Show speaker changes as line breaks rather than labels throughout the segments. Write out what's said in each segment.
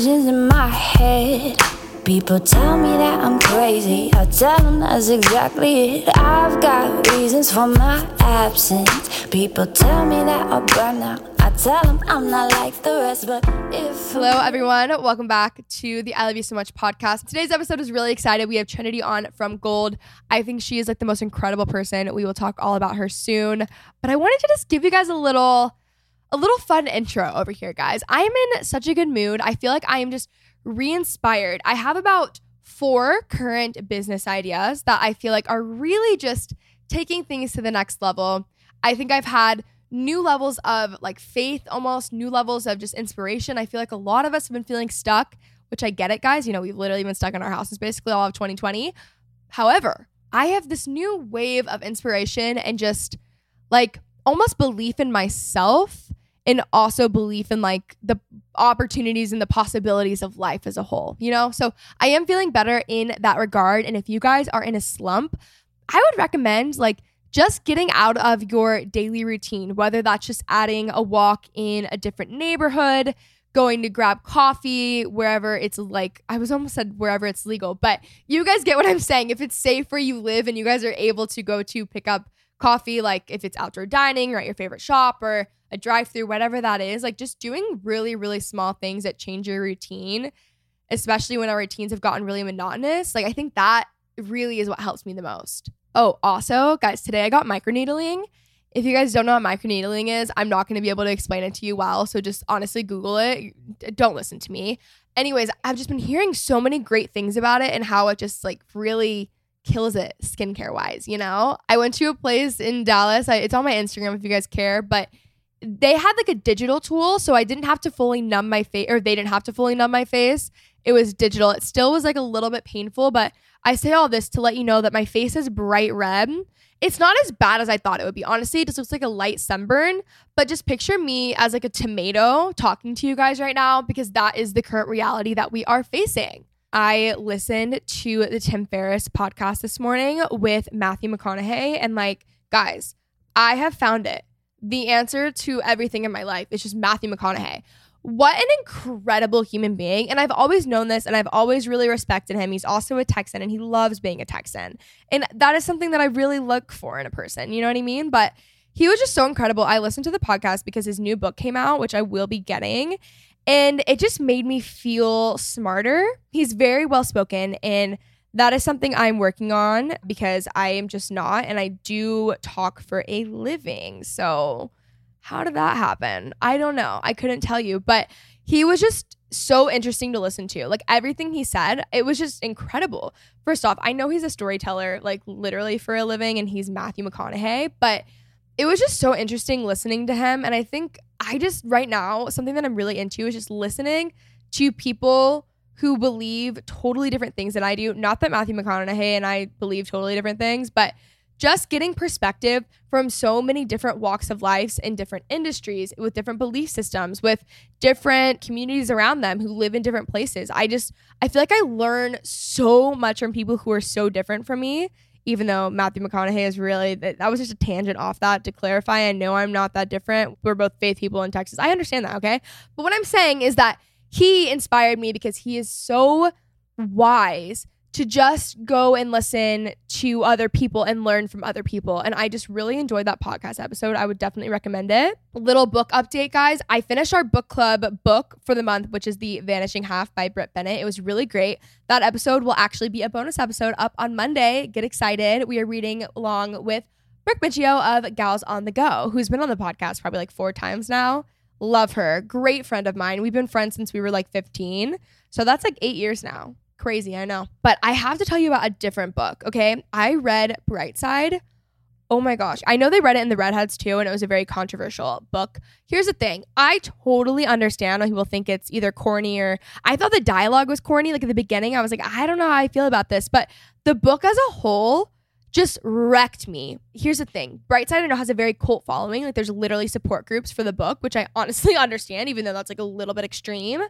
Visions in my head. People tell me that I'm crazy. I tell them that's exactly it. I've got reasons for my absence. People tell me that I'll burn out. I tell them I'm not like the rest, but if
Hello, everyone. Welcome back to the I Love You So Much podcast. Today's episode is really excited. We have Trinity on from Golde. I think she is like the most incredible person. We will talk all about her soon. But I wanted to just give you guys a little a little fun intro over here, guys. I am in such a good mood. I feel like I am just re-inspired. I have about four current business ideas that I feel like are really just taking things to the next level. I think I've had new levels of like faith, almost new levels of just inspiration. I feel like a lot of us have been feeling stuck, which I get it, guys. You know, we've literally been stuck in our houses basically all of 2020. However, I have this new wave of inspiration and just like almost belief in myself and also belief in like the opportunities and the possibilities of life as a whole, you know? So I am feeling better in that regard. And if you guys are in a slump, I would recommend like just getting out of your daily routine, whether that's just adding a walk in a different neighborhood, going to grab coffee wherever it's like I was almost said wherever it's legal, but you guys get what I'm saying. If it's safe where you live and you guys are able to go to pick up coffee, like if it's outdoor dining or at your favorite shop or a drive through, whatever that is, like just doing really, really small things that change your routine, especially when our routines have gotten really monotonous. Like I think that really is what helps me the most. Oh, also, guys, today I got microneedling. If you guys don't know what microneedling is, I'm not going to be able to explain it to you well. So just honestly Google it. Don't listen to me. Anyways, I've just been hearing so many great things about it and how it just like really kills it skincare wise, you know? I went to a place in Dallas. I, it's on my Instagram if you guys care, but they had like a digital tool. So I didn't have to fully numb my face, or they didn't have to fully numb my face. It was digital. It still was like a little bit painful, but I say all this to let you know that my face is bright red. It's not as bad as I thought it would be. Honestly, it just looks like a light sunburn. But just picture me as like a tomato talking to you guys right now because that is the current reality that we are facing. I listened to the Tim Ferriss podcast this morning with Matthew McConaughey. And like, guys, I have found it. The answer to everything in my life is just Matthew McConaughey. What an incredible human being. And I've always known this and I've always really respected him. He's also a Texan and he loves being a Texan. And that is something that I really look for in a person. You know what I mean? But he was just so incredible. I listened to the podcast because his new book came out, which I will be getting. And it just made me feel smarter. He's very well spoken. And that is something I'm working on because I am just not. And I do talk for a living. So how did that happen? I don't know. I couldn't tell you, but he was just so interesting to listen to. Like everything he said, it was just incredible. First off, I know he's a storyteller, like literally for a living, and he's Matthew McConaughey, but it was just so interesting listening to him. And I think I just, right now, something that I'm really into is just listening to people who believe totally different things than I do. Not that Matthew McConaughey and I believe totally different things, but just getting perspective from so many different walks of life in different industries with different belief systems with different communities around them who live in different places i just i feel like i learn so much from people who are so different from me even though matthew mcconaughey is really that, was just a tangent off that to clarify. I know i'm not that different. We're both faith people in texas. I understand that okay? But what i'm saying is that he inspired me because he is so wise to just go and listen to other people and learn from other people. And I just really enjoyed that podcast episode. I would definitely recommend it. Little book update, guys. I finished our book club book for the month, which is The Vanishing Half by Brit Bennett. It was really great. That episode will actually be a bonus episode up on Monday. Get excited. We are reading along with Brooke Miccio of Gals on the Go, who's been on the podcast probably like four times now. Love her. Great friend of mine. We've been friends since we were like 15. So that's like eight years now. Crazy, I know. But I have to tell you about a different book, okay? I read Brightside. Oh my gosh. I know they read it in the Redheads too, and it was a very controversial book. Here's the thing I totally understand why people think it's either corny or I thought the dialogue was corny. Like at the beginning, I was like, I don't know how I feel about this. But the book as a whole just wrecked me. Here's the thing Brightside, I know, has a very cult following. Like there's literally support groups for the book, which I honestly understand, even though that's like a little bit extreme.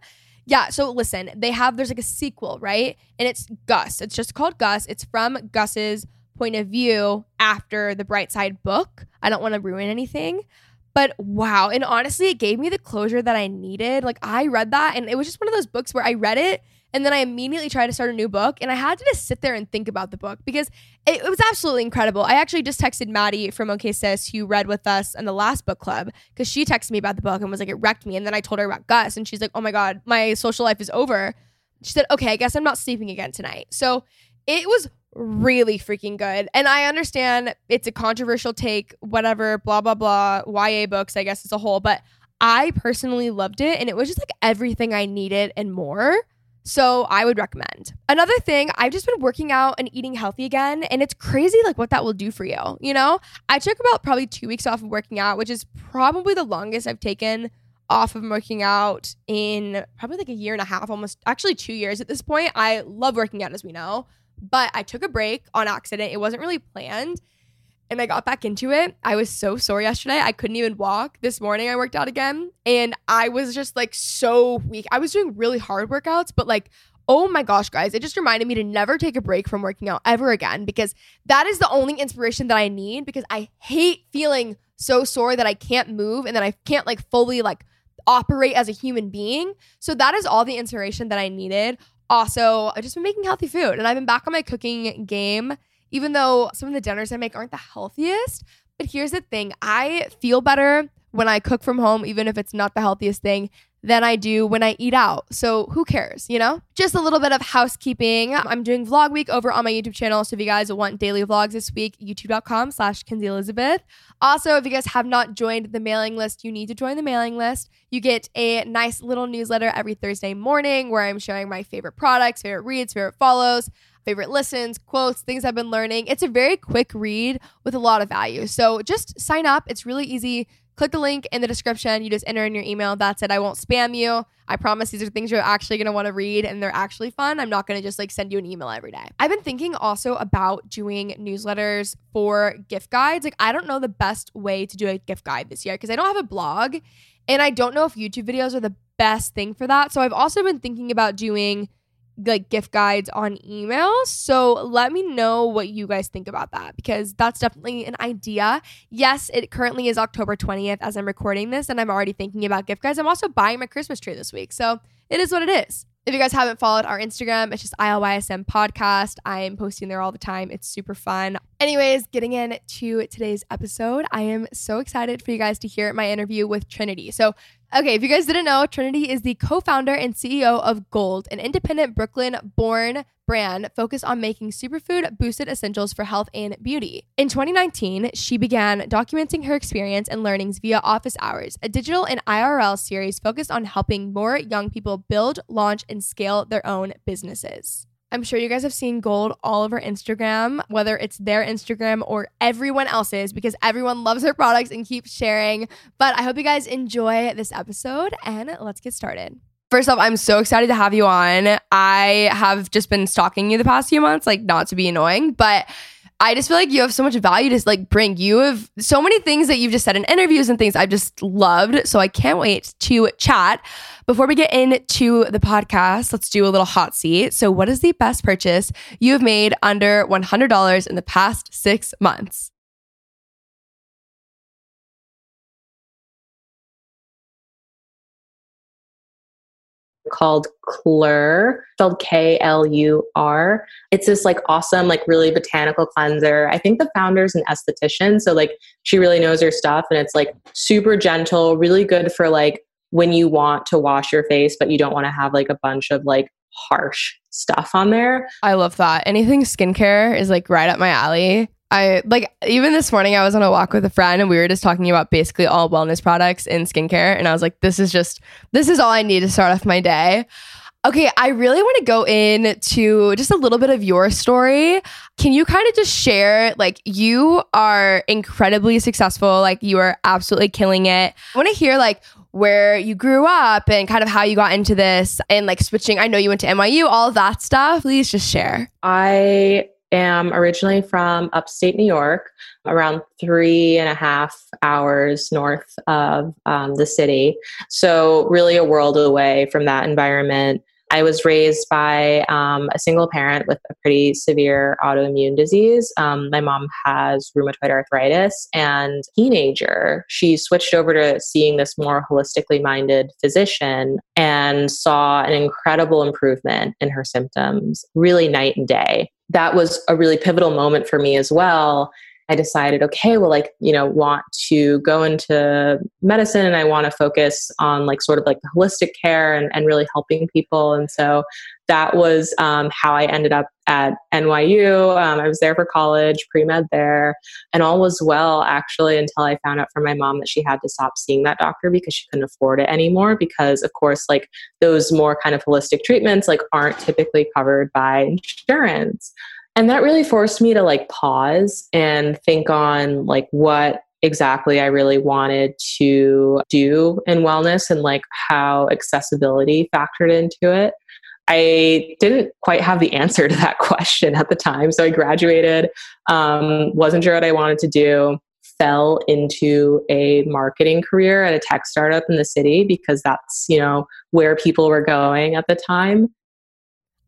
Yeah, so listen, they have there's like a sequel, right? And it's Gus. It's just called Gus. It's from Gus's point of view after the Brightside book. I don't want to ruin anything. But wow, and honestly, it gave me the closure that I needed. Like I read that and it was just one of those books where I read it and then I immediately tried to start a new book and I had to just sit there and think about the book because it, it was absolutely incredible. I actually just texted Maddie from OK Sis, who read with us in the last book club, because she texted me about the book and was like, it wrecked me. And then I told her about Gus and she's like, oh my God, my social life is over. She said, okay, I guess I'm not sleeping again tonight. So it was really freaking good. And I understand it's a controversial take, whatever, blah, blah, blah, YA books, I guess as a whole, but I personally loved it. And it was just like everything I needed and more. So I would recommend. Another thing, I've just been working out and eating healthy again, and it's crazy like what that will do for you. You know, I took about probably two weeks off of working out, which is probably the longest I've taken off of working out in probably like a year and a half, almost actually two years at this point. I love working out, as we know, but I took a break on accident. It wasn't really planned and I got back into it. I was so sore yesterday. I couldn't even walk. This morning I worked out again and I was just like so weak. I was doing really hard workouts, but like, oh my gosh, guys, it just reminded me to never take a break from working out ever again because that is the only inspiration that I need because I hate feeling so sore that I can't move and that I can't like fully like operate as a human being. So that is all the inspiration that I needed. Also, I've just been making healthy food and I've been back on my cooking game even though some of the dinners I make aren't the healthiest. But here's the thing I feel better when I cook from home, even if it's not the healthiest thing, than I do when I eat out. So who cares, you know? Just a little bit of housekeeping. I'm doing vlog week over on my YouTube channel. So if you guys want daily vlogs this week, youtube.com slash Kenzie Elizabeth. Also, if you guys have not joined the mailing list, you need to join the mailing list. You get a nice little newsletter every Thursday morning where I'm sharing my favorite products, favorite reads, favorite follows favorite listens, quotes, things I've been learning. It's a very quick read with a lot of value. So just sign up. It's really easy. Click the link in the description. You just enter in your email. That's it. I won't spam you. I promise these are things you're actually going to want to read and they're actually fun. I'm not going to just like send you an email every day. I've been thinking also about doing newsletters for gift guides. Like, I don't know the best way to do a gift guide this year because I don't have a blog and I don't know if YouTube videos are the best thing for that. So I've also been thinking about doing like gift guides on email. So let me know what you guys think about that because that's definitely an idea. Yes, it currently is October 20th as I'm recording this and I'm already thinking about gift guides. I'm also buying my Christmas tree this week. So it is what it is. If you guys haven't followed our Instagram, it's just ILYSM podcast. I am posting there all the time. It's super fun. Anyways, getting into today's episode, I am so excited for you guys to hear my interview with Trinity. So, Okay, if you guys didn't know, Trinity is the co founder and CEO of Golde, an independent Brooklyn born brand focused on making superfood boosted essentials for health and beauty. In 2019, she began documenting her experience and learnings via Office Hours, a digital and IRL series focused on helping more young people build, launch, and scale their own businesses. I'm sure you guys have seen Golde all over Instagram, whether it's their Instagram or everyone else's, because everyone loves their products and keeps sharing. But I hope you guys enjoy this episode and let's get started. First off, I'm so excited to have you on. I have just been stalking you the past few months, like not to be annoying, but I just feel like you have so much value to like bring. You have so many things that you've just said in interviews and things I've just loved. So I can't wait to chat. Before we get into the podcast, let's do a little hot seat. So, what is the best purchase you have made under $100 in the past six months?
Called Klur, spelled K L U R. It's this like awesome, like really botanical cleanser. I think the founder's an esthetician, so like she really knows her stuff and it's like super gentle, really good for like when you want to wash your face, but you don't want to have like a bunch of like harsh stuff on there.
I love that. Anything skincare is like right up my alley. I like even this morning I was on a walk with a friend and we were just talking about basically all wellness products in skincare and I was like this is just this is all I need to start off my day. Okay, I really want to go into just a little bit of your story. Can you kind of just share like you are incredibly successful, like you are absolutely killing it. I want to hear like where you grew up and kind of how you got into this and like switching. I know you went to NYU, all that stuff. Please just share.
I am originally from upstate New York, around three and a half hours north of um, the city. So, really, a world away from that environment. I was raised by um, a single parent with a pretty severe autoimmune disease. Um, my mom has rheumatoid arthritis, and teenager, she switched over to seeing this more holistically minded physician and saw an incredible improvement in her symptoms, really night and day that was a really pivotal moment for me as well. I decided, okay, well, like, you know, want to go into medicine and I want to focus on like sort of like the holistic care and, and really helping people. And so that was um, how I ended up at NYU. Um, I was there for college, pre med there, and all was well actually until I found out from my mom that she had to stop seeing that doctor because she couldn't afford it anymore. Because, of course, like those more kind of holistic treatments like aren't typically covered by insurance. And that really forced me to like pause and think on like what exactly I really wanted to do in wellness and like how accessibility factored into it. I didn't quite have the answer to that question at the time. So I graduated, um, wasn't sure what I wanted to do, fell into a marketing career at a tech startup in the city because that's, you know, where people were going at the time.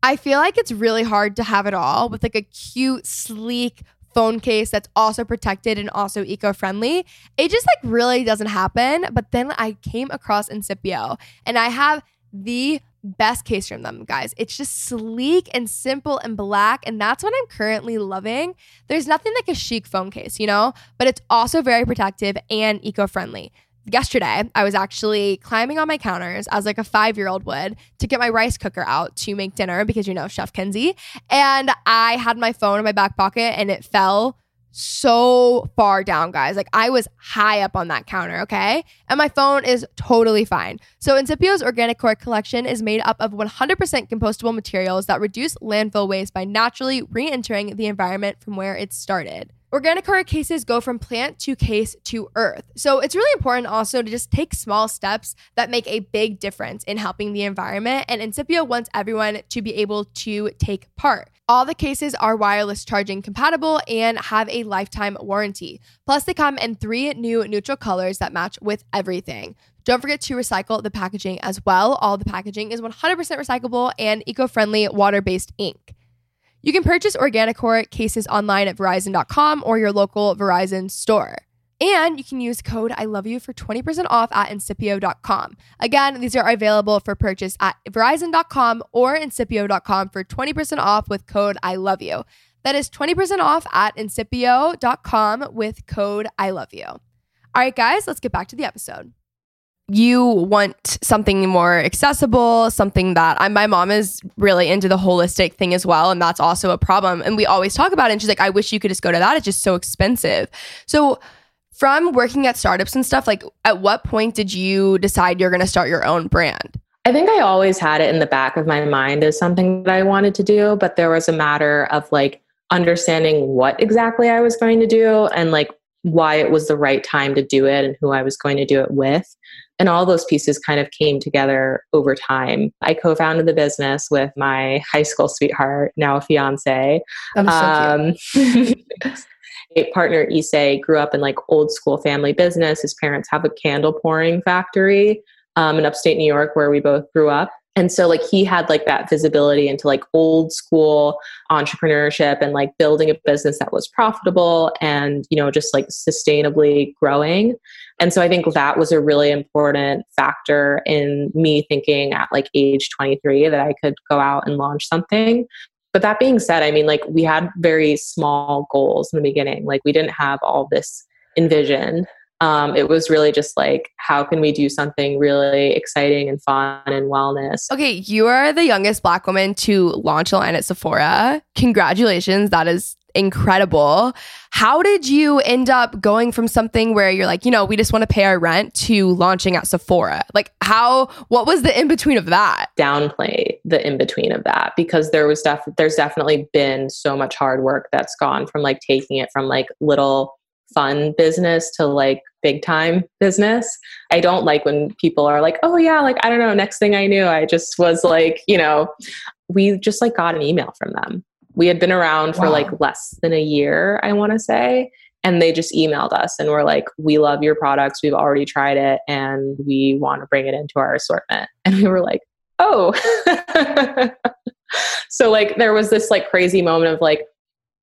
I feel like it's really hard to have it all with like a cute, sleek phone case that's also protected and also eco-friendly. It just like really doesn't happen. But then I came across Incipio and I have the best case from them, guys. It's just sleek and simple and black, and that's what I'm currently loving. There's nothing like a chic phone case, you know, but it's also very protective and eco friendly yesterday i was actually climbing on my counters as like a five year old would to get my rice cooker out to make dinner because you know chef kenzie and i had my phone in my back pocket and it fell so far down, guys. Like I was high up on that counter, okay? And my phone is totally fine. So Incipio's Organicore collection is made up of 100% compostable materials that reduce landfill waste by naturally re entering the environment from where it started. Organicore cases go from plant to case to earth. So it's really important also to just take small steps that make a big difference in helping the environment. And Incipio wants everyone to be able to take part. All the cases are wireless charging compatible and have a lifetime warranty. Plus, they come in three new neutral colors that match with everything. Don't forget to recycle the packaging as well. All the packaging is 100% recyclable and eco friendly water based ink. You can purchase Organicore cases online at Verizon.com or your local Verizon store. And you can use code I love you for 20% off at incipio.com. Again, these are available for purchase at verizon.com or incipio.com for 20% off with code I love you. That is 20% off at incipio.com with code I love you. All right, guys, let's get back to the episode you want something more accessible, something that I, my mom is really into the holistic thing as well. And that's also a problem. And we always talk about it. And she's like, I wish you could just go to that. It's just so expensive. So, from working at startups and stuff, like at what point did you decide you're going to start your own brand?
I think I always had it in the back of my mind as something that I wanted to do, but there was a matter of like understanding what exactly I was going to do and like why it was the right time to do it and who I was going to do it with. And all those pieces kind of came together over time. I co founded the business with my high school sweetheart, now a fiance.
Was so.
Um, partner Issey grew up in like old school family business. His parents have a candle pouring factory um, in upstate New York where we both grew up. And so like he had like that visibility into like old school entrepreneurship and like building a business that was profitable and you know just like sustainably growing. And so I think that was a really important factor in me thinking at like age 23 that I could go out and launch something. But that being said, I mean, like we had very small goals in the beginning. Like we didn't have all this envisioned. Um, it was really just like, how can we do something really exciting and fun and wellness?
Okay, you are the youngest black woman to launch a line at Sephora. Congratulations. That is incredible. How did you end up going from something where you're like, you know, we just want to pay our rent to launching at Sephora? Like, how, what was the in between of that?
Downplay the in between of that because there was def- there's definitely been so much hard work that's gone from like taking it from like little fun business to like big time business. I don't like when people are like, oh yeah, like I don't know, next thing I knew, I just was like, you know, we just like got an email from them we had been around for like less than a year, I want to say. And they just emailed us and were like, We love your products. We've already tried it and we want to bring it into our assortment. And we were like, Oh. so, like, there was this like crazy moment of like,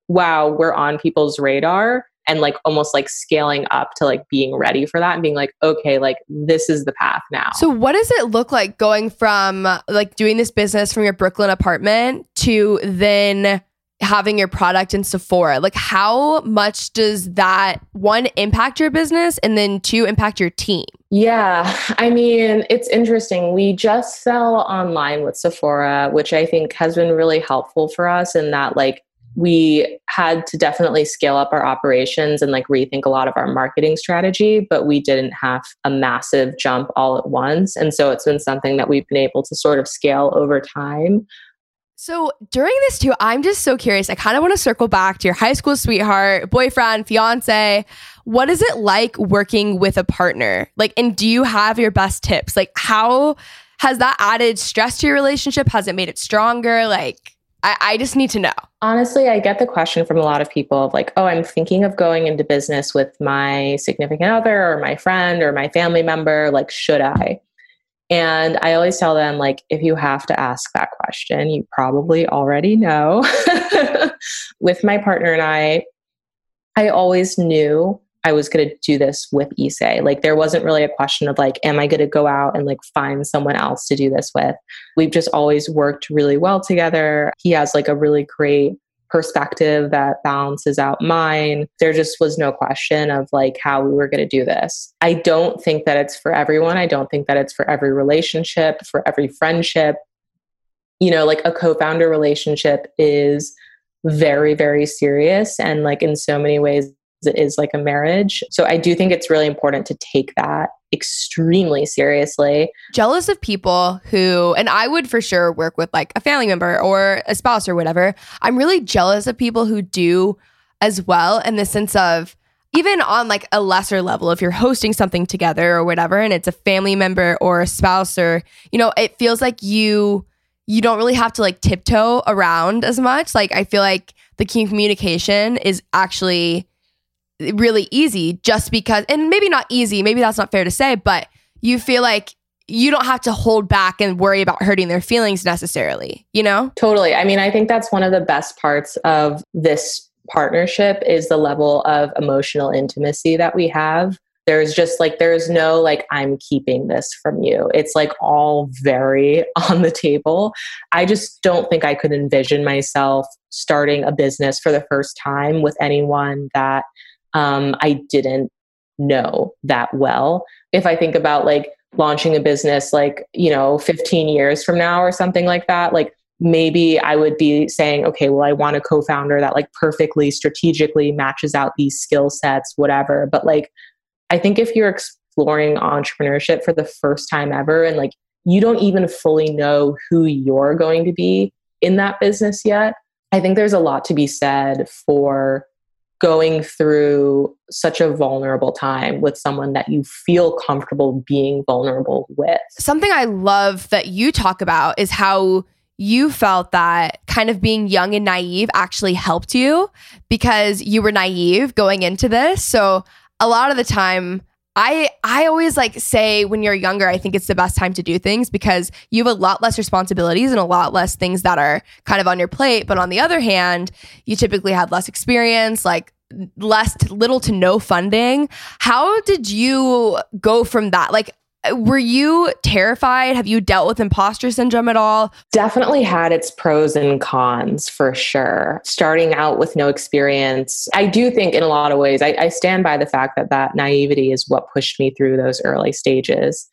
wow, we're on people's radar and like almost like scaling up to like being ready for that and being like okay like this is the path now.
So what does it look like going from like doing this business from your brooklyn apartment to then having your product in sephora? Like how much does that one impact your business and then two impact your team?
Yeah, I mean, it's interesting. We just sell online with Sephora, which I think has been really helpful for us in that, like, we had to definitely scale up our operations and like rethink a lot of our marketing strategy, but we didn't have a massive jump all at once. And so it's been something that we've been able to sort of scale over time.
So during this too, I'm just so curious. I kind of want to circle back to your high school sweetheart, boyfriend, fiance. What is it like working with a partner? Like, and do you have your best tips? Like, how has that added stress to your relationship? Has it made it stronger? Like, I, I just need to know.
Honestly, I get the question from a lot of people of like, oh, I'm thinking of going into business with my significant other or my friend or my family member. Like, should I? And I always tell them, like, if you have to ask that question, you probably already know. with my partner and I, I always knew I was going to do this with Issey. Like there wasn't really a question of like, am I going to go out and like find someone else to do this with? We've just always worked really well together. He has like a really great perspective that balances out mine. There just was no question of like how we were going to do this. I don't think that it's for everyone. I don't think that it's for every relationship, for every friendship. You know, like a co founder relationship is very, very serious. And like in so many ways, it is like a marriage. So I do think it's really important to take that extremely seriously.
Jealous of people who, and I would for sure work with like a family member or a spouse or whatever. I'm really jealous of people who do as well in the sense of, even on like a lesser level if you're hosting something together or whatever and it's a family member or a spouse or you know it feels like you you don't really have to like tiptoe around as much like i feel like the communication is actually really easy just because, and maybe not easy, maybe that's not fair to say, but you feel like you don't have to hold back and worry about hurting their feelings necessarily, you know?
Totally. I mean, I think that's one of the best parts of this partnership is the level of emotional intimacy that we have. There's just like, there's no like, I'm keeping this from you. It's like all very on the table. I just don't think I could envision myself starting a business for the first time with anyone that um, I didn't know that well. If I think about like launching a business like, you know, 15 years from now or something like that, like maybe I would be saying, okay, well, I want a co founder that like perfectly strategically matches out these skill sets, whatever. But like, I think if you're exploring entrepreneurship for the first time ever and like you don't even fully know who you're going to be in that business yet, I think there's a lot to be said for going through such a vulnerable time with someone that you feel comfortable being vulnerable with.
Something I love that you talk about is how you felt that kind of being young and naive actually helped you because you were naive going into this. So a lot of the time, I I always like say when you're younger, I think it's the best time to do things because you have a lot less responsibilities and a lot less things that are kind of on your plate. But on the other hand, you typically have less experience, like less to, little to no funding. How did you go from that? Like Uh, were you terrified? Have you dealt with imposter syndrome at all?
Definitely had its pros and cons for sure. Starting out with no experience, I do think in a lot of ways, I, I stand by the fact that that naivety is what pushed me through those early stages.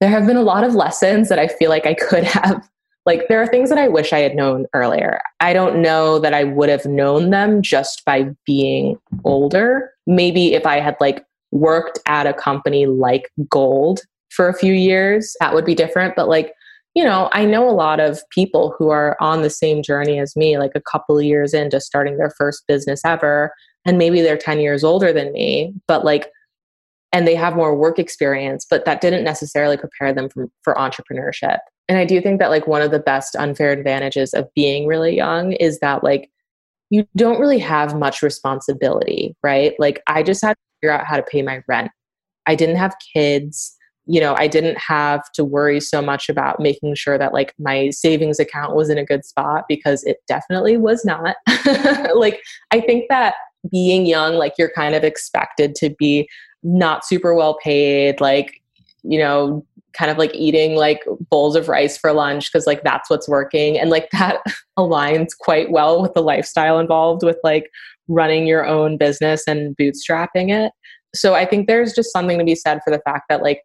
There have been a lot of lessons that I feel like I could have like there are things that I wish I had known earlier. I don't know that I would have known them just by being older. Maybe if I had like worked at a company like Golde for a few years, that would be different. But like, you know, I know a lot of people who are on the same journey as me, like a couple of years into starting their first business ever. And maybe they're 10 years older than me, but like, and they have more work experience, but that didn't necessarily prepare them for, for entrepreneurship. And I do think that like one of the best unfair advantages of being really young is that like you don't really have much responsibility, right? Like I just had to figure out how to pay my rent. I didn't have kids you know, I didn't have to worry so much about making sure that like my savings account was in a good spot because it definitely was not. like, I think that being young, like, you're kind of expected to be not super well paid, like, you know, kind of like eating like bowls of rice for lunch because like that's what's working. And like that aligns quite well with the lifestyle involved with like running your own business and bootstrapping it. So I think there's just something to be said for the fact that like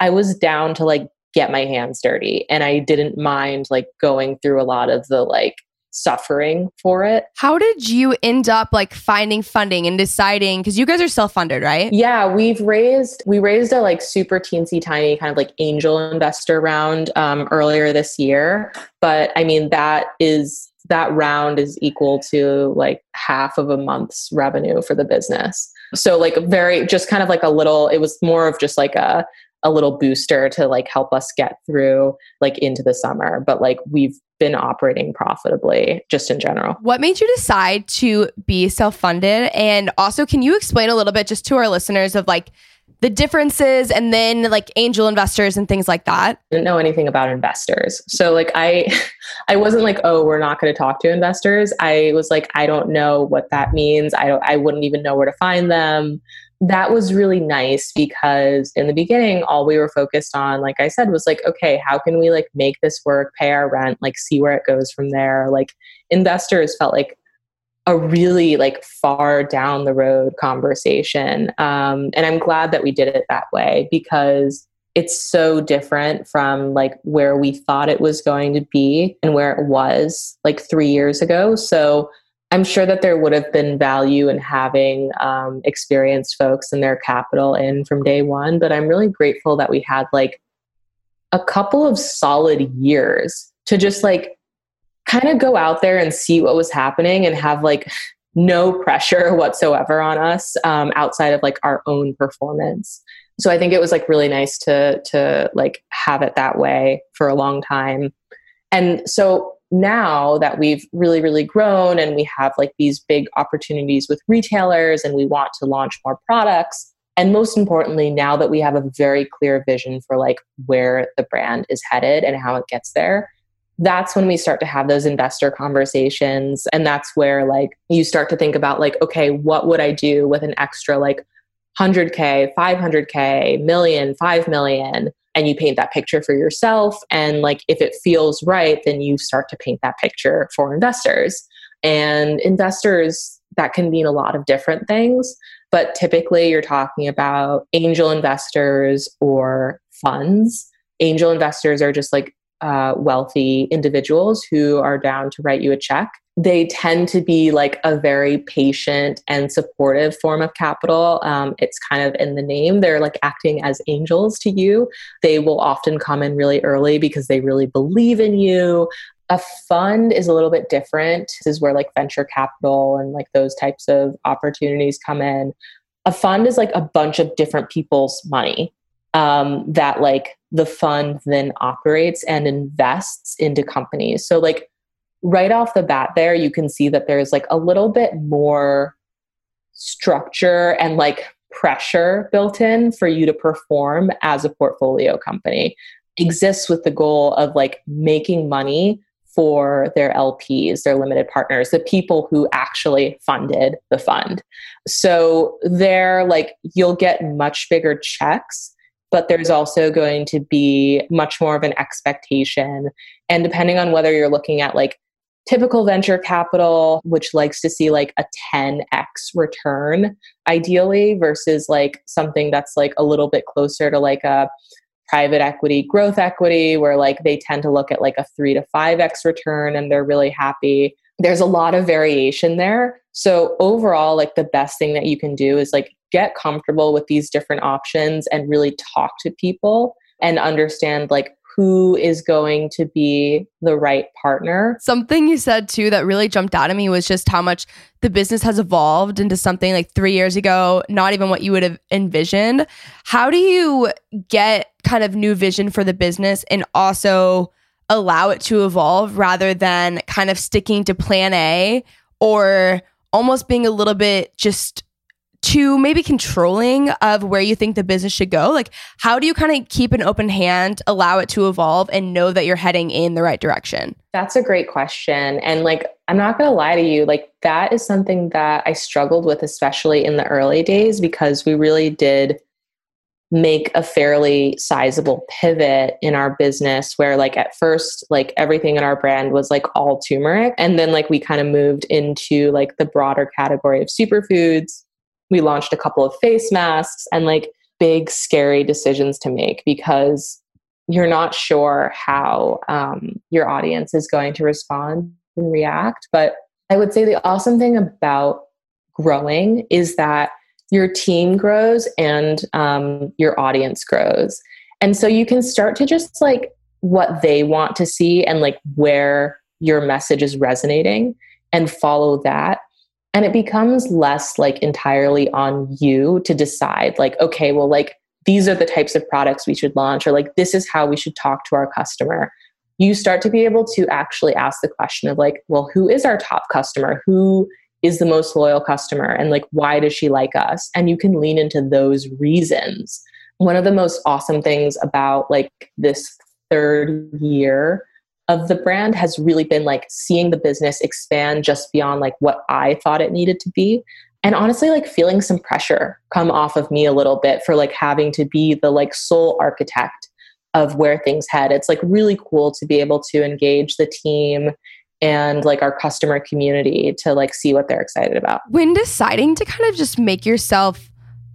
I was down to like get my hands dirty and I didn't mind like going through a lot of the like suffering for it.
How did you end up like finding funding and deciding cuz you guys are self-funded, right?
Yeah, we've raised we raised a like super teensy tiny kind of like angel investor round um earlier this year, but I mean that is that round is equal to like half of a month's revenue for the business. So like very just kind of like a little it was more of just like a a little booster to like help us get through like into the summer but like we've been operating profitably just in general.
What made you decide to be self-funded? And also can you explain a little bit just to our listeners of like the differences and then like angel investors and things like that?
I didn't know anything about investors. So like i i wasn't like oh we're not going to talk to investors. I was like i don't know what that means. I don't i wouldn't even know where to find them that was really nice because in the beginning all we were focused on like i said was like okay how can we like make this work pay our rent like see where it goes from there? Like investors felt like a really like far down the road conversation um, and i'm glad that we did it that way because it's so different from like where we thought it was going to be and where it was like three years ago. So I'm sure that there would have been value in having um, experienced folks and their capital in from day one, but I'm really grateful that we had like a couple of solid years to just like kind of go out there and see what was happening and have like no pressure whatsoever on us um, outside of like our own performance. So I think it was like really nice to to like have it that way for a long time. And so now that we've really really grown and we have like these big opportunities with retailers and we want to launch more products. And most importantly now that we have a very clear vision for like where the brand is headed and how it gets there that's when we start to have those investor conversations. And that's where like you start to think about like okay what would i do with an extra like 100k 500k million 5 million and you paint that picture for yourself and like if it feels right then you start to paint that picture for investors. And investors that can mean a lot of different things but typically you're talking about angel investors or funds. Angel investors are just like uh, wealthy individuals who are down to write you a check they tend to be like a very patient and supportive form of capital. Um, it's kind of in the name. They're like acting as angels to you. They will often come in really early because they really believe in you. A fund is a little bit different. This is where like venture capital and like those types of opportunities come in. A fund is like a bunch of different people's money um, that like the fund then operates and invests into companies. So like right off the bat there you can see that there's like a little bit more structure and like pressure built in for you to perform as a portfolio company exists with the goal of like making money for their LPs, their limited partners, the people who actually funded the fund. So they're like, you'll get much bigger checks, but there's also going to be much more of an expectation. And depending on whether you're looking at like typical venture capital, which likes to see like a 10x return ideally versus like something that's like a little bit closer to like a private equity, growth equity, where like they tend to look at like a three to 5x return and they're really happy. There's a lot of variation there. So overall, like the best thing that you can do is like get comfortable with these different options and really talk to people and understand like who is going to be the right partner.
Something you said too that really jumped out at me was just how much the business has evolved into something like three years ago, not even what you would have envisioned. How do you get kind of new vision for the business and also allow it to evolve rather than kind of sticking to plan A or almost being a little bit just to maybe controlling of where you think the business should go? Like, how do you kind of keep an open hand, allow it to evolve, and know that you're heading in the right direction?
That's a great question. And like, I'm not going to lie to you, like, that is something that I struggled with, especially in the early days, because we really did make a fairly sizable pivot in our business where like at first like everything in our brand was like all turmeric and then like we kind of moved into like the broader category of superfoods we launched a couple of face masks and like big scary decisions to make because you're not sure how um, your audience is going to respond and react. But i would say the awesome thing about growing is that your team grows and um, your audience grows. And so you can start to just like what they want to see and like where your message is resonating and follow that and it becomes less like entirely on you to decide like okay well like these are the types of products we should launch or like this is how we should talk to our customer. You start to be able to actually ask the question of like well who is our top customer? Who is the most loyal customer? And like why does she like us? And you can lean into those reasons. One of the most awesome things about like this third year of the brand has really been like seeing the business expand just beyond like what I thought it needed to be. And honestly, like feeling some pressure come off of me a little bit for like having to be the like sole architect of where things head. It's like really cool to be able to engage the team and like our customer community to like see what they're excited about.
When deciding to kind of just make yourself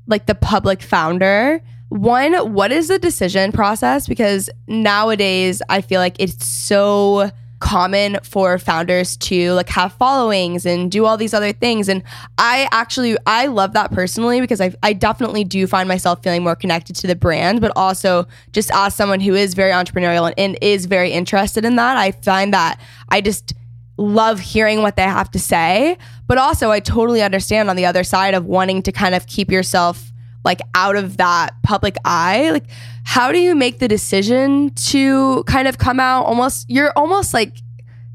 like the public founder, one, what is the decision process? Because nowadays I feel like it's so common for founders to like have followings and do all these other things and i actually i love that personally because I, I definitely do find myself feeling more connected to the brand but also just as someone who is very entrepreneurial and, and is very interested in that i find that i just love hearing what they have to say but also i totally understand on the other side of wanting to kind of keep yourself like out of that public eye? Like how do you make the decision to kind of come out almost you're almost like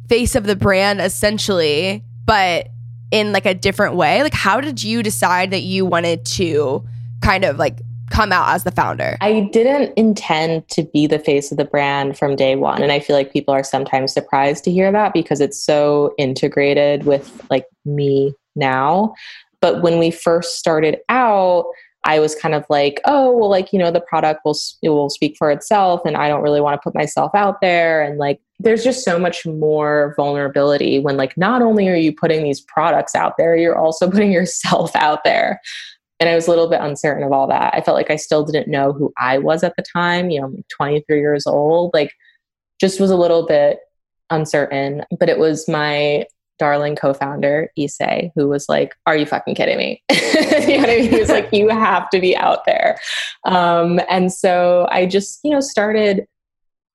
face of the brand essentially but in like a different way? Like how did you decide that you wanted to kind of like come out as the founder?
I didn't intend to be the face of the brand from day one and i feel like people are sometimes surprised to hear that because it's so integrated with like me now. But when we first started out I was kind of like, oh, well, like, you know, the product will, it will speak for itself and I don't really want to put myself out there. And like, there's just so much more vulnerability when like, not only are you putting these products out there, you're also putting yourself out there. And I was a little bit uncertain of all that. I felt like I still didn't know who I was at the time, you know, I'm 23 years old, like just was a little bit uncertain. But it was my darling co-founder Issey, who was like, "Are you fucking kidding me?" you know what I mean? He was like, "You have to be out there," um, and so I just you know started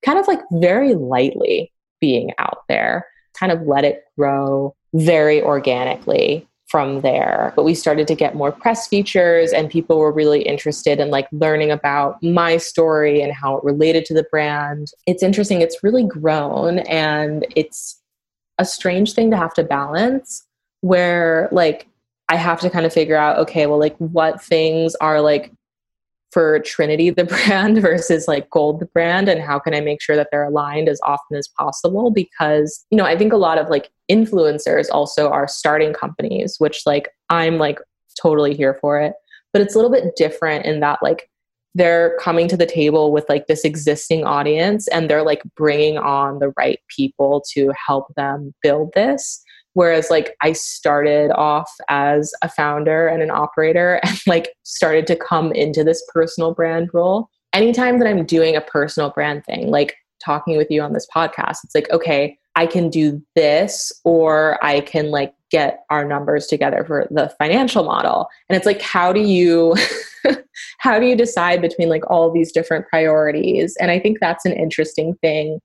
kind of like very lightly being out there, kind of let it grow very organically from there. But we started to get more press features and people were really interested in like learning about my story and how it related to the brand. It's interesting, it's really grown and it's a strange thing to have to balance where like I have to kind of figure out okay, well like what things are like for Trinity the brand versus like Golde the brand and how can I make sure that they're aligned as often as possible? Because you know I think a lot of like influencers also are starting companies which like I'm like totally here for it. But it's a little bit different in that like they're coming to the table with like this existing audience and they're like bringing on the right people to help them build this Whereas, like, I started off as a founder and an operator and, like, started to come into this personal brand role. Anytime that I'm doing a personal brand thing, like talking with you on this podcast, it's like, okay, I can do this, or I can, like, get our numbers together for the financial model. And it's like, how do you. how do you decide between like all these different priorities and i think that's an interesting thing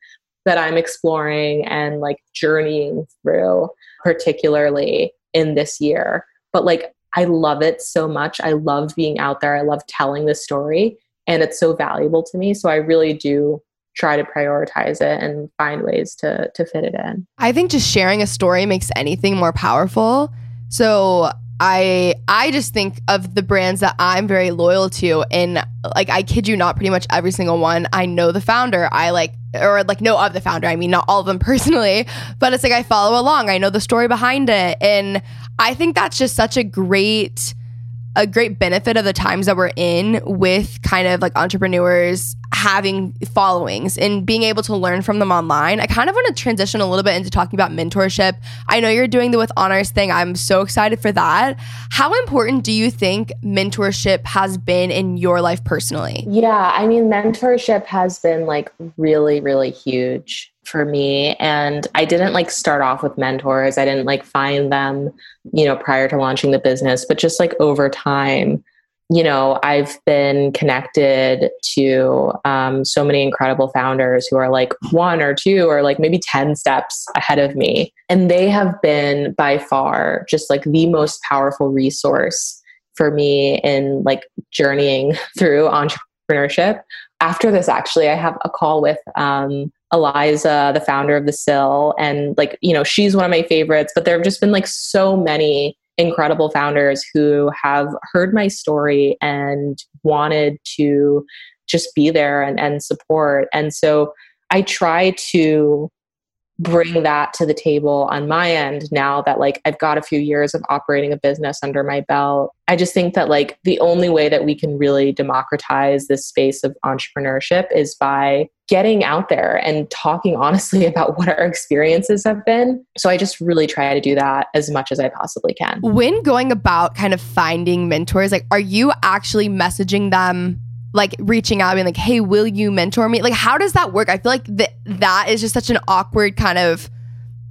that i'm exploring and like journeying through particularly in this year. But like, I love it so much. I love being out there. I love telling the story, and it's so valuable to me. So I really do try to prioritize it and find ways to to fit it in.
I think just sharing a story makes anything more powerful. So I I just think of the brands that I'm very loyal to and like I kid you not pretty much every single one. I know the founder. I like or like know of the founder. I mean not all of them personally but it's like I follow along. I know the story behind it. And I think that's just such a great a great benefit of the times that we're in with kind of like entrepreneurs having followings and being able to learn from them online. I kind of want to transition a little bit into talking about mentorship. I know you're doing the with honors thing. I'm so excited for that. How important do you think mentorship has been in your life personally?
Yeah, I mean mentorship has been like really really huge for me. And i didn't like start off with mentors. I didn't like find them you know prior to launching the business. But just like over time you know i've been connected to um, so many incredible founders who are like one or two or like maybe 10 steps ahead of me. And they have been by far just like the most powerful resource for me in like journeying through entrepreneurship. After this actually i have a call with um, Eliza, the founder of the Sill, and like, you know, she's one of my favorites, but there have just been like so many incredible founders who have heard my story and wanted to just be there and, and support. And so I try to bring that to the table on my end now that like I've got a few years of operating a business under my belt. I just think that like the only way that we can really democratize this space of entrepreneurship is by getting out there and talking honestly about what our experiences have been. So I just really try to do that as much as I possibly can.
When going about kind of finding mentors, like are you actually messaging them like reaching out being like hey will you mentor me? Like how does that work? I feel like that that is just such an awkward kind of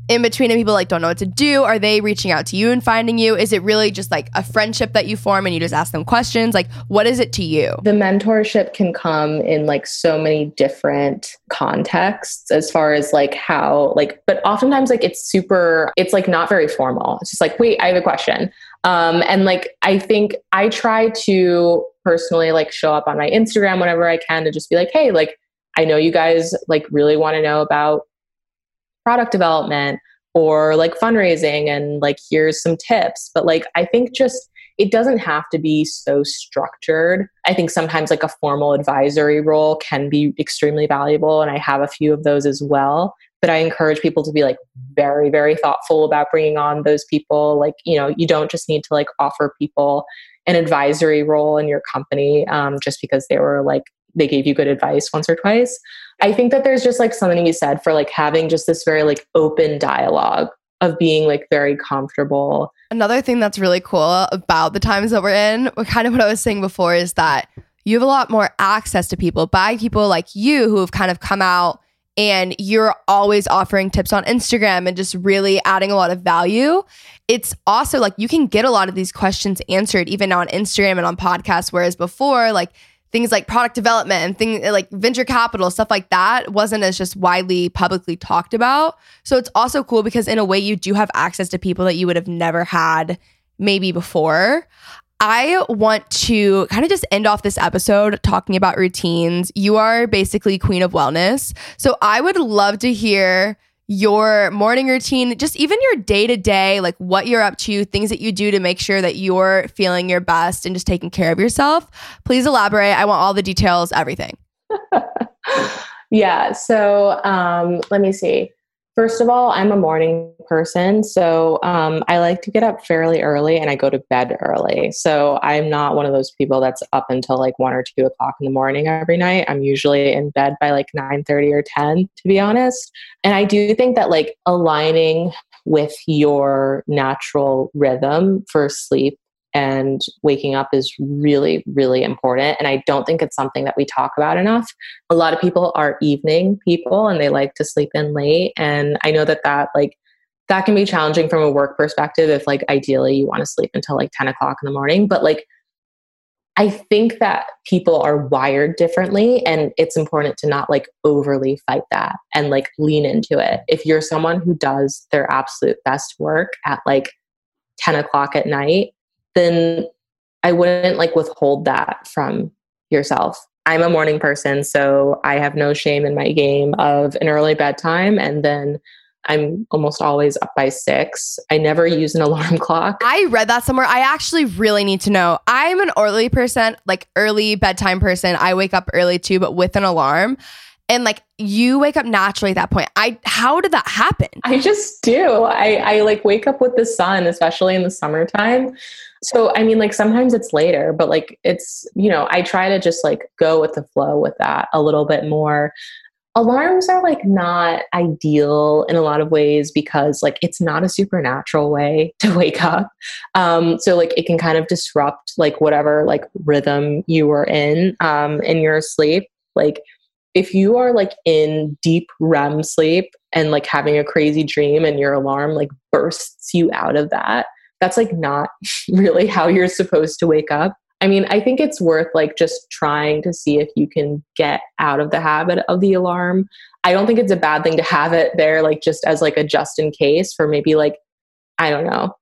in between and people like don't know what to do. Are they reaching out to you and finding you? Is it really just like a friendship that you form and you just ask them questions? Like what is it to you?
The mentorship can come in like so many different contexts as far as like how like but oftentimes like it's super it's like not very formal. It's just like wait i have a question. Um and like i think i try to personally like show up on my Instagram whenever I can to just be like, hey, like I know you guys like really want to know about product development or like fundraising and like here's some tips. But like I think just it doesn't have to be so structured. I think sometimes like a formal advisory role can be extremely valuable and I have a few of those as well but I encourage people to be like very, very thoughtful about bringing on those people. Like, you know, you don't just need to like offer people an advisory role in your company um, just because they were like they gave you good advice once or twice i think that there's just like something be said for like having just this very like open dialogue of being like very comfortable
another thing that's really cool about the times that we're in kind of what i was saying before is that you have a lot more access to people by people like you who have kind of come out and you're always offering tips on Instagram and just really adding a lot of value, it's also like you can get a lot of these questions answered even on Instagram and on podcasts. Whereas before, like things like product development and things like venture capital, stuff like that wasn't as just widely publicly talked about. So it's also cool because in a way you do have access to people that you would have never had maybe before. I want to kind of just end off this episode talking about routines. You are basically queen of wellness. So I would love to hear your morning routine, just even your day to day, like what you're up to, things that you do to make sure that you're feeling your best and just taking care of yourself. Please elaborate. I want all the details, everything.
yeah. So um, let me see. First of all, I'm a morning person. So um, I like to get up fairly early and I go to bed early. So I'm not one of those people that's up until like one or two o'clock in the morning every night. I'm usually in bed by like 9 30 or 10, to be honest. And I do think that like aligning with your natural rhythm for sleep and waking up is really, really important. And I don't think it's something that we talk about enough. A lot of people are evening people and they like to sleep in late. And I know that that, like, that can be challenging from a work perspective if, like, ideally you want to sleep until like 10 o'clock in the morning. But, like, I think that people are wired differently and it's important to not like overly fight that and like lean into it. If you're someone who does their absolute best work at like 10 o'clock at night, then I wouldn't like withhold that from yourself. I'm a morning person, so I have no shame in my game of an early bedtime and then I'm almost always up by six. I never use an alarm clock.
I read that somewhere. I actually really need to know. I'm an early person, like early bedtime person. I wake up early too, but with an alarm and like you wake up naturally at that point. I how did that happen?
I just do. I i like wake up with the sun especially in the summertime. So i mean like sometimes it's later but like it's you know i try to just like go with the flow with that a little bit more. Alarms are like not ideal in a lot of ways because like it's not a supernatural way to wake up. Um so like it can kind of disrupt like whatever like rhythm you were in um in your sleep. Like if you are like in deep REM sleep and like having a crazy dream and your alarm like bursts you out of that, that's like not really how you're supposed to wake up. I mean, I think it's worth like just trying to see if you can get out of the habit of the alarm. I don't think it's a bad thing to have it there, like just as like a just in case for maybe like, I don't know,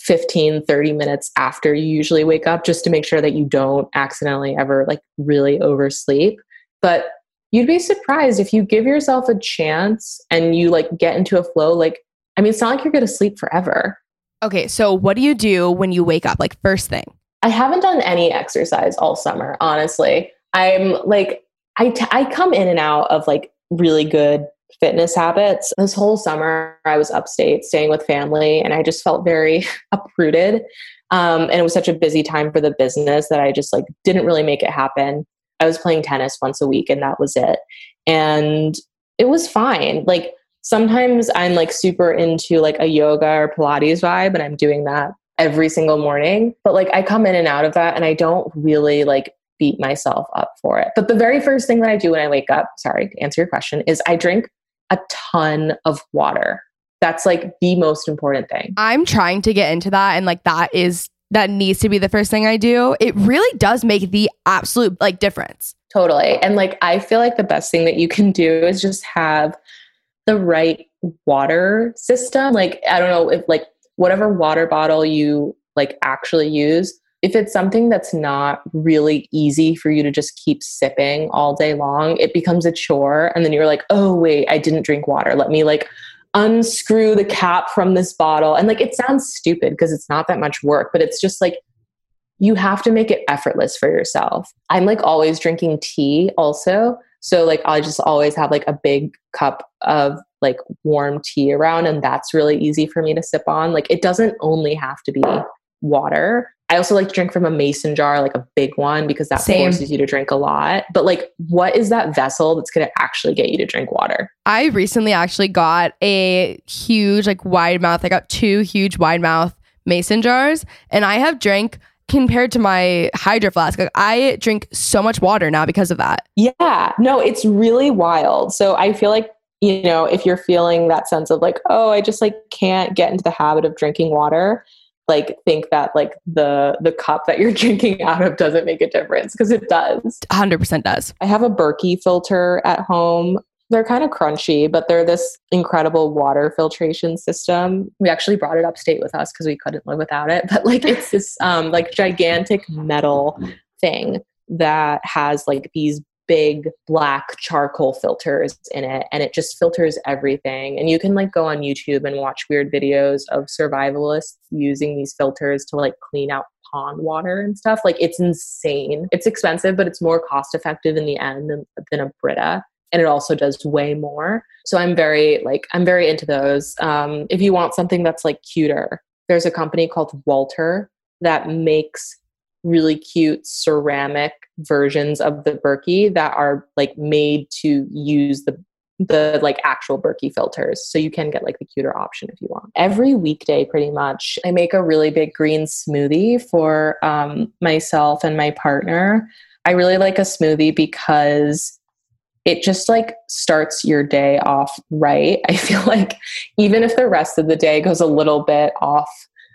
15, 30 minutes after you usually wake up, just to make sure that you don't accidentally ever like really oversleep. But you'd be surprised if you give yourself a chance and you like get into a flow like i mean it's not like you're going to sleep forever.
Okay so what do you do when you wake up like first thing?
I haven't done any exercise all summer honestly. I'm like I, t- I come in and out of like really good fitness habits. This whole summer i was upstate staying with family and i just felt very uprooted um, and it was such a busy time for the business that i just like didn't really make it happen I was playing tennis once a week and that was it. And it was fine. Like sometimes I'm like super into like a yoga or Pilates vibe and I'm doing that every single morning. But like I come in and out of that and I don't really like beat myself up for it. But the very first thing that I do when I wake up, sorry to answer your question, is I drink a ton of water. That's like the most important thing.
I'm trying to get into that and like that is that needs to be the first thing I do, it really does make the absolute like difference.
Totally. And like I feel like the best thing that you can do is just have the right water system. Like I don't know if like whatever water bottle you like actually use, if it's something that's not really easy for you to just keep sipping all day long, it becomes a chore and then you're like, "Oh wait, I didn't drink water. Let me like unscrew the cap from this bottle. And like it sounds stupid because it's not that much work, but it's just like you have to make it effortless for yourself. I'm like always drinking tea also. So like I just always have like a big cup of like warm tea around and that's really easy for me to sip on. Like it doesn't only have to be water. I also like to drink from a mason jar, like a big one, because that Same. forces you to drink a lot. But like, what is that vessel that's going to actually get you to drink water?
I recently actually got a huge, like wide mouth. I got two huge wide mouth mason jars, and I have drank compared to my hydro flask. Like, I drink so much water now because of that.
Yeah, no, it's really wild. So I feel like you know if you're feeling that sense of like, oh, I just like can't get into the habit of drinking water like think that like the the cup that you're drinking out of doesn't make a difference because it does
100% does.
I have a Berkey filter at home. They're kind of crunchy, but they're this incredible water filtration system. We actually brought it upstate with us because we couldn't live without it. But like it's this um like gigantic metal thing that has like these big black charcoal filters in it and it just filters everything. And you can like go on youtube and watch weird videos of survivalists using these filters to like clean out pond water and stuff. Like it's insane. It's expensive but it's more cost effective in the end than, than a brita and it also does way more. So i'm very like i'm very into those. Um, if you want something that's like cuter there's a company called walter that makes really cute ceramic versions of the Berkey that are like made to use the the like actual Berkey filters. So you can get like the cuter option if you want. Every weekday, pretty much, I make a really big green smoothie for um, myself and my partner. I really like a smoothie because it just like starts your day off right. I feel like even if the rest of the day goes a little bit off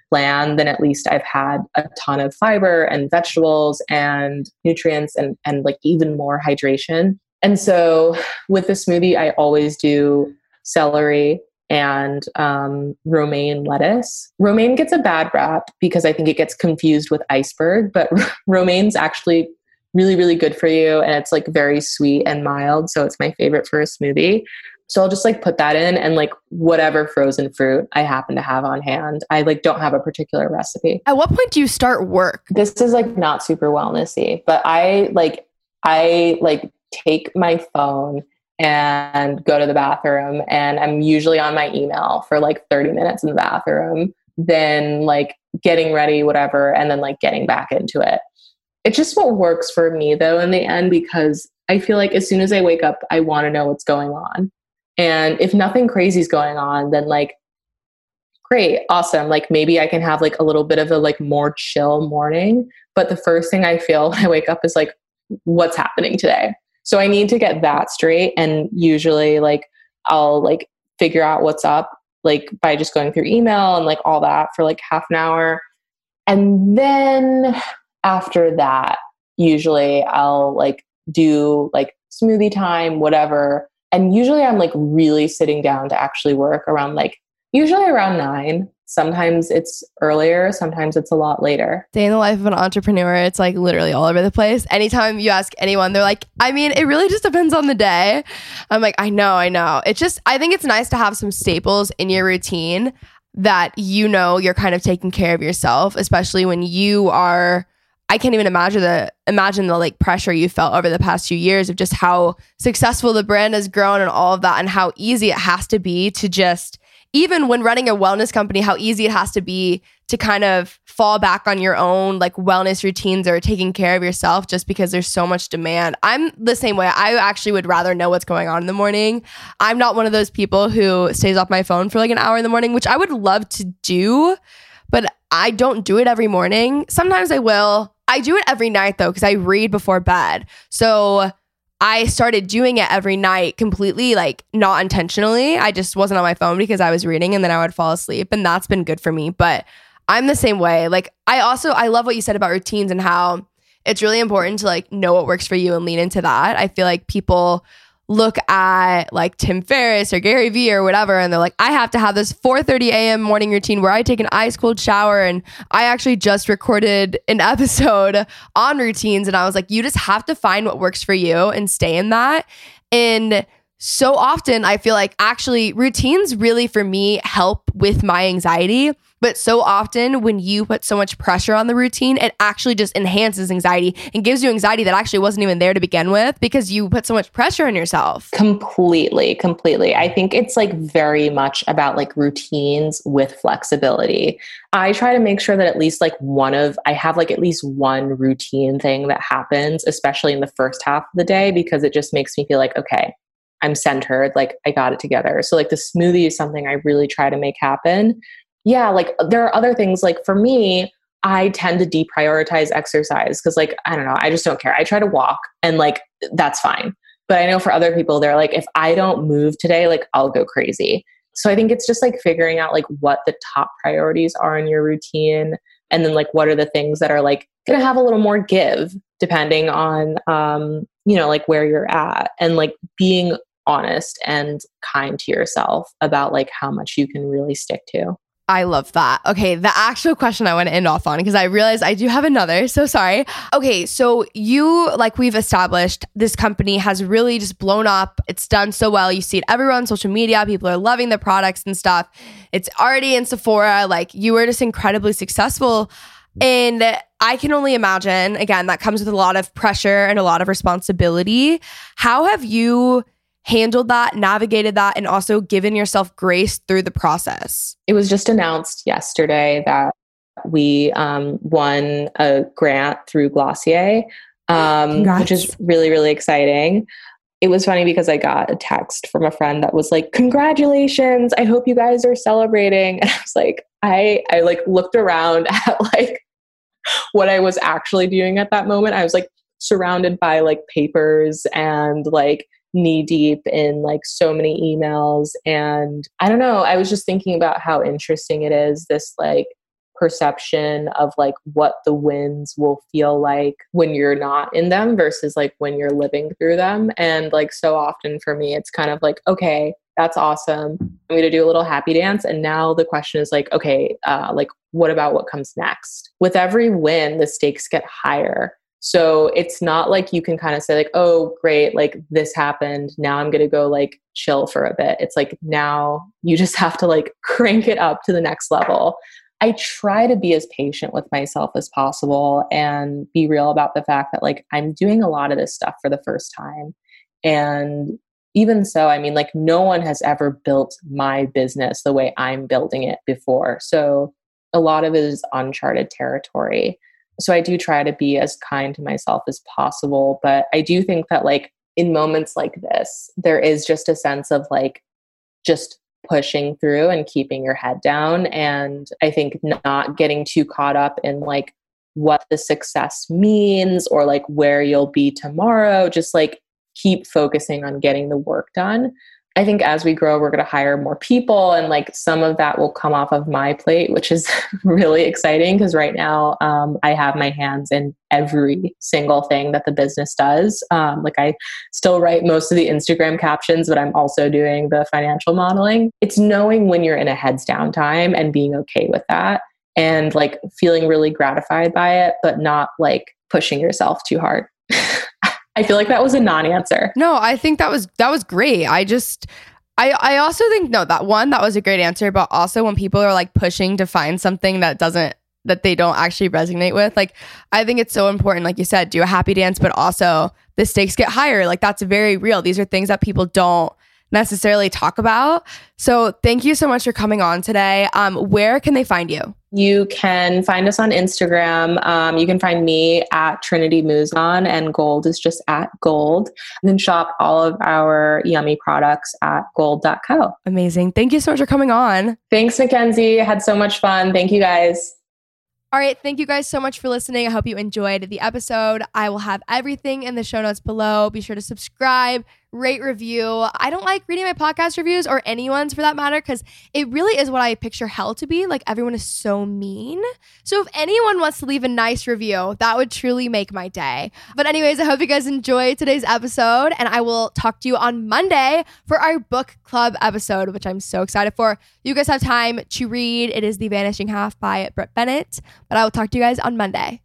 plan, then at least I've had a ton of fiber and vegetables and nutrients and, and like even more hydration. And so with the smoothie, I always do celery and um, romaine lettuce. Romaine gets a bad rap because I think it gets confused with iceberg, but romaine's actually really, really good for you. And it's like very sweet and mild. So it's my favorite for a smoothie. So I'll just like put that in and like whatever frozen fruit I happen to have on hand. I like don't have a particular recipe.
At what point do you start work?
This is like not super wellnessy, but I like I like take my phone and go to the bathroom and I'm usually on my email for like 30 minutes in the bathroom, then like getting ready whatever and then like getting back into it. It's just what works for me though in the end because I feel like as soon as I wake up I want to know what's going on. And if nothing crazy is going on, then like, great, awesome. Like maybe I can have like a little bit of a like more chill morning. But the first thing I feel when I wake up is like, what's happening today? So I need to get that straight. And usually like I'll like figure out what's up like by just going through email and like all that for like half an hour. And then after that, usually I'll like do like smoothie time, whatever and usually I'm like really sitting down to actually work around like usually around nine. Sometimes it's earlier, sometimes it's a lot later.
Day in the life of an entrepreneur, it's like literally all over the place. Anytime you ask anyone, they're like, I mean, it really just depends on the day. I'm like, I know, I know. It's just, I think it's nice to have some staples in your routine that you know you're kind of taking care of yourself, especially when you are I can't even imagine the imagine the like pressure you felt over the past few years of just how successful the brand has grown and all of that and how easy it has to be to just even when running a wellness company how easy it has to be to kind of fall back on your own like wellness routines or taking care of yourself just because there's so much demand. I'm the same way. I actually would rather know what's going on in the morning. I'm not one of those people who stays off my phone for like an hour in the morning, which I would love to do, but I don't do it every morning. Sometimes I will I do it every night though, because I read before bed. So I started doing it every night completely, like not intentionally. I just wasn't on my phone because I was reading and then I would fall asleep. And that's been good for me. But I'm the same way. Like, I also, I love what you said about routines and how it's really important to like know what works for you and lean into that. I feel like people, look at like Tim Ferriss or Gary Vee or whatever, and they're like, I have to have this 4:30 a.m. morning routine where I take an ice cold shower. And I actually just recorded an episode on routines, and I was like, you just have to find what works for you and stay in that. And so often I feel like actually routines really for me help with my anxiety but so often, when you put so much pressure on the routine, it actually just enhances anxiety and gives you anxiety that actually wasn't even there to begin with because you put so much pressure on yourself.
Completely, completely. I think it's like very much about like routines with flexibility. I try to make sure that at least like one of, I have like at least one routine thing that happens, especially in the first half of the day, because it just makes me feel like, okay, I'm centered, like I got it together. So, like, the smoothie is something I really try to make happen yeah, like there are other things like for me, I tend to deprioritize exercise because like I don't know, I just don't care. I try to walk and like that's fine. But I know for other people they're like if I don't move today, like I'll go crazy. So I think it's just like figuring out like what the top priorities are in your routine and then like what are the things that are like going to have a little more give depending on um you know like where you're at and like being honest and kind to yourself about like how much you can really stick to
I love that. Okay, the actual question I want to end off on because I realize I do have another. So sorry. Okay, so you, like we've established, this company has really just blown up. It's done so well. You see it everywhere on social media. People are loving the products and stuff. It's already in Sephora. Like you were just incredibly successful. And I can only imagine, again, that comes with a lot of pressure and a lot of responsibility. How have you? Handled that, navigated that, and also given yourself grace through the process?
It was just announced yesterday that we um, won a grant through Glossier, um, which is really, really exciting. It was funny because I got a text from a friend that was like, "Congratulations! I hope you guys are celebrating." And I was like, I I like looked around at like what I was actually doing at that moment. I was like surrounded by like papers and like knee deep in like so many emails and i don't know i was just thinking about how interesting it is this like perception of like what the wins will feel like when you're not in them versus like when you're living through them and like so often for me it's kind of like okay that's awesome. I'm going to do a little happy dance and now the question is like okay uh, like what about what comes next? With every win the stakes get higher so it's not like you can kind of say, like, oh, great, like this happened. Now I'm going to go like chill for a bit. It's like now you just have to like crank it up to the next level. I try to be as patient with myself as possible and be real about the fact that like I'm doing a lot of this stuff for the first time. And even so, I mean, like no one has ever built my business the way I'm building it before. So a lot of it is uncharted territory so I do try to be as kind to myself as possible. But I do think that, like, in moments like this, there is just a sense of like just pushing through and keeping your head down. And I think not getting too caught up in like what the success means or like where you'll be tomorrow. Just like keep focusing on getting the work done. I think as we grow, we're going to hire more people, and like some of that will come off of my plate, which is really exciting because right now um, I have my hands in every single thing that the business does. Um, like I still write most of the Instagram captions, but I'm also doing the financial modeling. It's knowing when you're in a heads down time and being okay with that and like feeling really gratified by it, but not like pushing yourself too hard. I feel like that was a non-answer.
No, I think that was that was great. I just I I also think no, that one that was a great answer, but also when people are like pushing to find something that doesn't that they don't actually resonate with, like I think it's so important like you said, do a happy dance, but also the stakes get higher. Like that's very real. These are things that people don't necessarily talk about. So thank you so much for coming on today. Um, where can they find you?
You can find us on Instagram. Um, you can find me at Trinity Mouzon, and Golde is just at Golde. And then shop all of our yummy products at golde.co.
Amazing. Thank you so much for coming on.
Thanks, Mackenzie. Had so much fun. Thank you guys.
All right. Thank you guys so much for listening. I hope you enjoyed the episode. I will have everything in the show notes below. Be sure to subscribe, rate, review. I don't like reading my podcast reviews or anyone's for that matter because it really is what I picture hell to be. Like everyone is so mean. So if anyone wants to leave a nice review, that would truly make my day. But, anyways, I hope you guys enjoyed today's episode and I will talk to you on Monday for our book club episode, which I'm so excited for. You guys have time to read. It is The Vanishing Half by Brit Bennett. But I will talk to you guys on Monday.